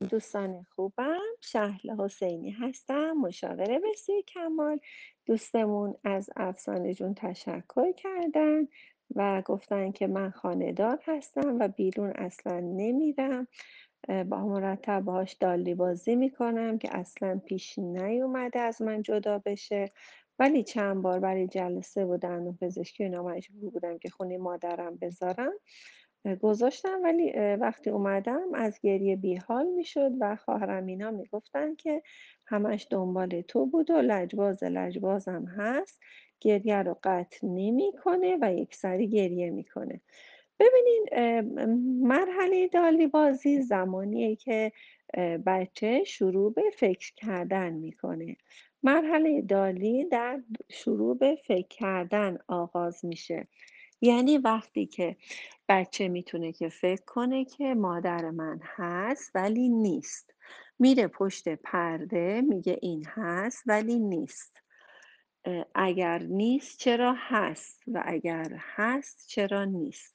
دوستان خوبم شهلا حسینی هستم مشاور بسیار کمال. دوستمون از افسانه جون تشکر کردن و گفتن که من خانه‌دار هستم و بیرون اصلا نمیرم. با مرتب باهاش دالی بازی می‌کنم که اصلا پیش نیومده از من جدا بشه. ولی چند بار برای جلسه و دندون پزشکی اینا مجبور بودم که خونه مادرم بذارم. گذاشتم ولی وقتی اومدم از گریه بیحال می‌شد و خواهرم اینا می‌گفتن که همش دنبال تو بود و لجباز لجبازم هست. گریه رو قطع نمی‌کنه و یکسری گریه می‌کنه. ببینین مرحله دالی بازی زمانیه که بچه شروع به فکر کردن می‌کنه. مرحله دالی در شروع به فکر کردن آغاز میشه. یعنی وقتی که بچه می‌تونه که فکر کنه که مادر من هست ولی نیست. میره پشت پرده میگه این هست ولی نیست. اگر نیست چرا هست و اگر هست چرا نیست.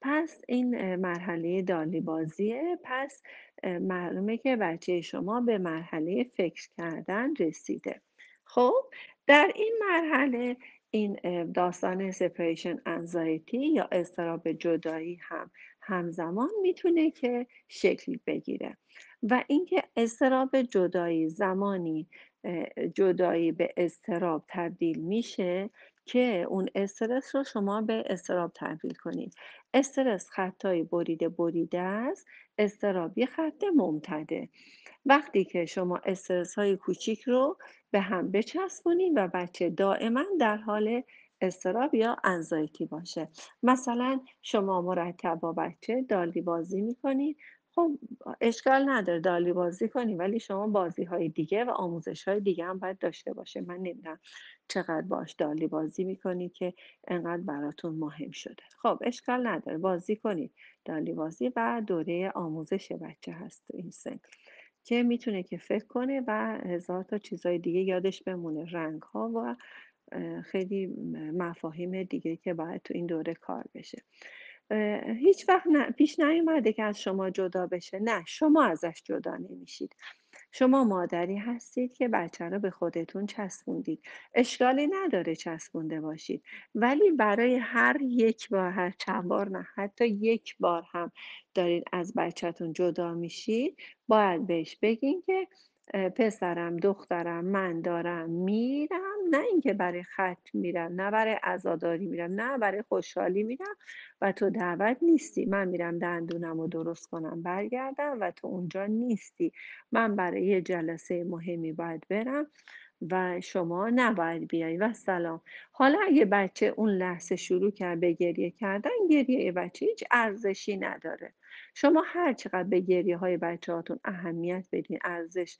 پس این مرحله دالی بازیه پس معلومه که بچه شما به مرحله فکر کردن رسیده. خب در این مرحله این داستان سپریشن انزایتی یا اضطراب جدایی هم همزمان می‌تونه که شکل بگیره. و اینکه اضطراب جدایی زمانی جدایی به اضطراب تبدیل میشه که اون استرس رو شما به اضطراب تبدیل کنید. استرس خطای بریده بریده است اضطراب یه خط ممتده. وقتی که شما استرس های کوچیک رو به هم بچسبونید و بچه دائما در حال اضطراب یا انزایتی باشه. مثلا شما مرتب با بچه دالی بازی می‌کنید خب اشکال نداره دالی بازی کنی ولی شما بازی های دیگه و آموزش های دیگه هم باید داشته باشه. من نمی‌دونم چقدر باش دالی بازی می‌کنید که انقدر براتون مهم شده. خب اشکال نداره. بازی کنید دالی بازی و دوره آموزش بچه هست این سن که می‌تونه که فکر کنه و هزار تا چیزای دیگه یادش بمونه. رنگ ها و خیلی مفاهیم دیگه که باید تو این دوره کار بشه. هیچ وقت نه- پیش نیومده که از شما جدا بشه. نه شما ازش جدا نمیشید. شما مادری هستید که بچه رو به خودتون چسبوندید. اشکالی نداره چسبونده باشید. ولی برای هر یک بار هر چند بار نه حتی یک بار هم دارین از بچهتون جدا میشید باید بهش بگین که پسرم دخترم من دارم میرم. نه اینکه برای خط میرم نه برای عزاداری میرم نه برای خوشحالی میرم و تو دعوت نیستی. من میرم دندونم رو درست کنم برگردم و تو اونجا نیستی. من برای یه جلسه مهمی باید برم و شما نباید بیای. و سلام. حالا اگه بچه اون لحظه شروع کرد به گریه کردن گریه بچه هیچ ارزشی نداره. شما هر چقدر به گریه های بچه هاتون اهمیت بدین ارزش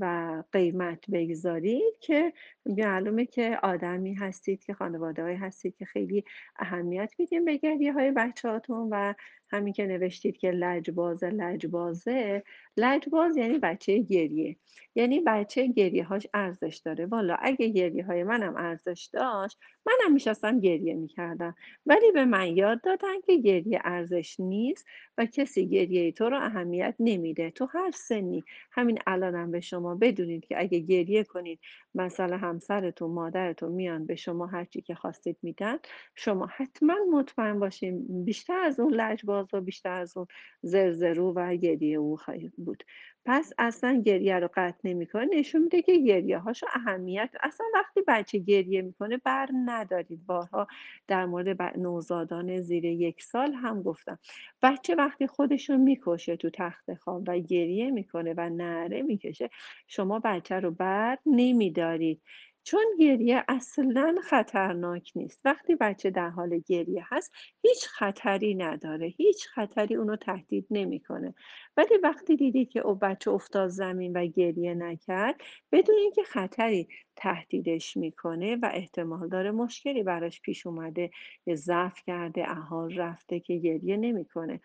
و قیمت بگذارید که معلومه که آدمی هستید که خانواده هستید که خیلی اهمیت میدین به گریه های بچه هاتون و همین که نوشتید که لجبازه لجبازه. لجباز یعنی بچه گریه. یعنی بچه گریه هاش ارزش داره. والا اگه گریه های منم ارزش داشت منم میشستم گریه می‌کردم. ولی به من یاد دادن که گریه ارزش نیست و کسی گریه تو رو اهمیت نمیده. تو هر سنی. همین الانم به شما بدونید که اگه گریه کنید مثلا همسرتون مادرتون میان به شما هرچی که خواستید میدن شما حتما مطمئن باشین. بیشتر از اون لجباز و بیشتر از اون زرزرو و گریه او بود. پس اصلا گریه رو قطع نمی‌کنه. نشون میده که گریه هاشو اهمیت اصلا وقتی بچه گریه می‌کنه بر ندارید. بارها در مورد نوزادان زیر یک سال هم گفتم. بچه وقتی خودشو می‌کشه تو تخت خواب و گریه می‌کنه و نعره می‌کشه شما بچه رو بر نمیدارید. چون گریه اصلا خطرناک نیست. وقتی بچه در حال گریه هست هیچ خطری نداره. هیچ خطری اونو تهدید نمی‌کنه. ولی وقتی دیدی که او بچه افتاد زمین و گریه نکرد بدون اینکه خطری تهدیدش می‌کنه و احتمال داره مشکلی براش پیش اومده یا ضعف کرده احال رفته که گریه نمی‌کنه.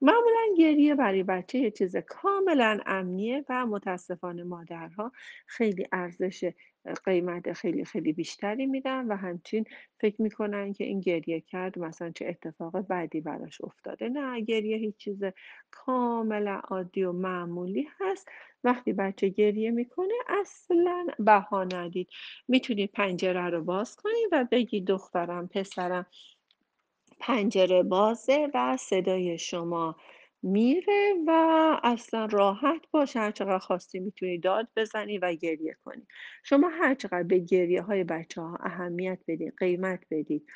معمولا گریه برای بچه یه چیز کاملا امنیه و متاسفانه مادرها خیلی ارزش قیمت خیلی خیلی بیشتری میدن و همچین فکر می‌کنن که این گریه کرد مثلا چه اتفاق بدی براش افتاده. نه گریه هیچ چیز کاملا عادی و معمولی هست. وقتی بچه گریه می‌کنه اصلا بها ندید. می‌تونید پنجره رو باز کنید و بگی دخترم پسرم پنجره بازه و صدای شما میره و اصلا راحت باش هر چقدر خواستی می‌تونی داد بزنی و گریه کنی. شما هر چقدر به گریه های بچه ها اهمیت بدین قیمت بدید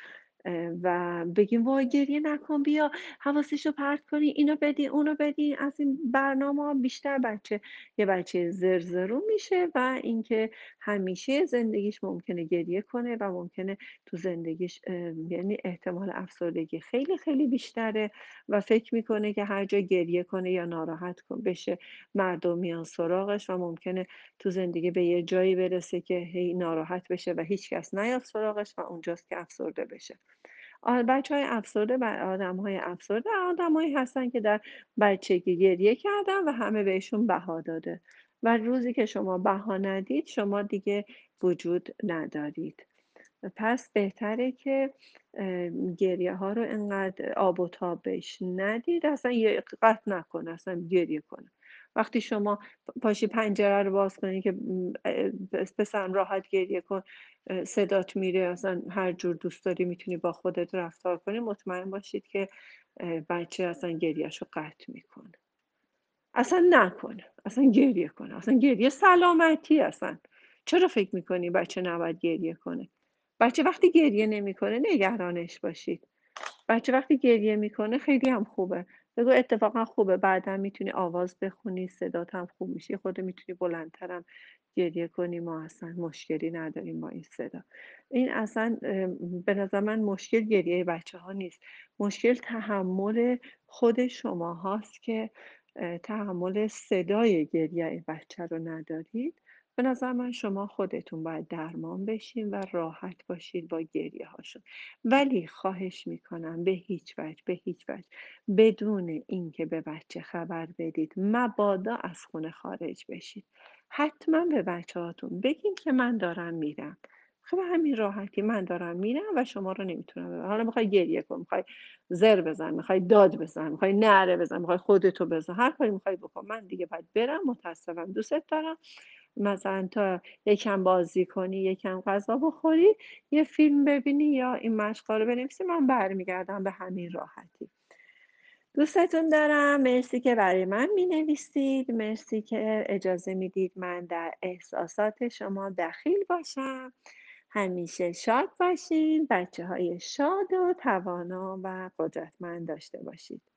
و بگیم وای گریه نکن بیا حواسشو پرت کنی اینو بدی اونو بدی از این برنامه بیشتر بچه یه بچه زرزرو میشه و اینکه همیشه زندگیش ممکنه گریه کنه و ممکنه تو زندگیش یعنی احتمال افسردگی خیلی خیلی بیشتره و فکر می‌کنه که هر جا گریه کنه یا ناراحت کن بشه مردم میان سراغش و ممکنه تو زندگی به یه جایی برسه که هی ناراحت بشه و هیچکس نیاد سراغش و اونجاست که افسرده بشه. آ بچه‌های افسرده و آدم‌های افسرده آدمایی هستن که در بچگی گریه کردن و همه بهشون بها داده و روزی که شما بها ندید شما دیگه وجود ندارید. پس بهتره که گریه ها رو انقدر آب و تاب بهش ندید اصلا یه قطع نکنه اصلا گریه کنه وقتی شما پاشی پنجره رو باز کنی که م، اه، پس- پسرم راحت گریه کن صدات میره اصلا هر جور دوست داری می‌تونی با خودت رفتار کنی مطمئن باشید که بچه اصلا گریهش رو قطع می‌کنه. اصلا نکنه اصلا گریه کنه اصلا گریه سلامتی اصلا. چرا فکر می‌کنی بچه نباید گریه کنه؟ بچه وقتی گریه نمی‌کنه نگرانش باشید. بچه وقتی گریه می‌کنه خیلی هم خوبه. بگو اتفاقا خوبه بعدا می‌تونی آواز بخونی صدات هم خوب میشه خود می‌تونی بلندترم گریه کنی ما اصلا مشکلی نداریم با این صدا. این اصلا به نظر من مشکل گریه بچه ها نیست. مشکل تحمل خود شما هاست که تحمل صدای گریه بچه رو ندارید. به نظر من شما خودتون باید درمان بشین و راحت باشید با گریه هاشون ولی خواهش می‌کنم به هیچ وجه به هیچ وجه بدون اینکه به بچه خبر بدید مبادا از خونه خارج بشید. حتما به بچه هاتون بگین که من دارم میرم. خب همین راحتی من دارم میرم و شما رو نمی‌تونم ببرم. حالا می‌خوای گریه کن می‌خوای زر بزن می‌خوای داد بزن می‌خوای نعره بزن می‌خوای خودتو بزن هر کاری می‌خوای بکن. من دیگه باید برم متاسفم دوستت دارم. مثلا تا یکم بازی کنی یکم غذا بخوری یه فیلم ببینی یا این مشقا رو بنویسی من برمیگردم به همین راحتی. دوستتون دارم. مرسی که برای من می نویسید مرسی که اجازه می‌دید من در احساسات شما دخیل باشم. همیشه شاد باشین. بچه های شاد و توانا و قدرتمند داشته باشید.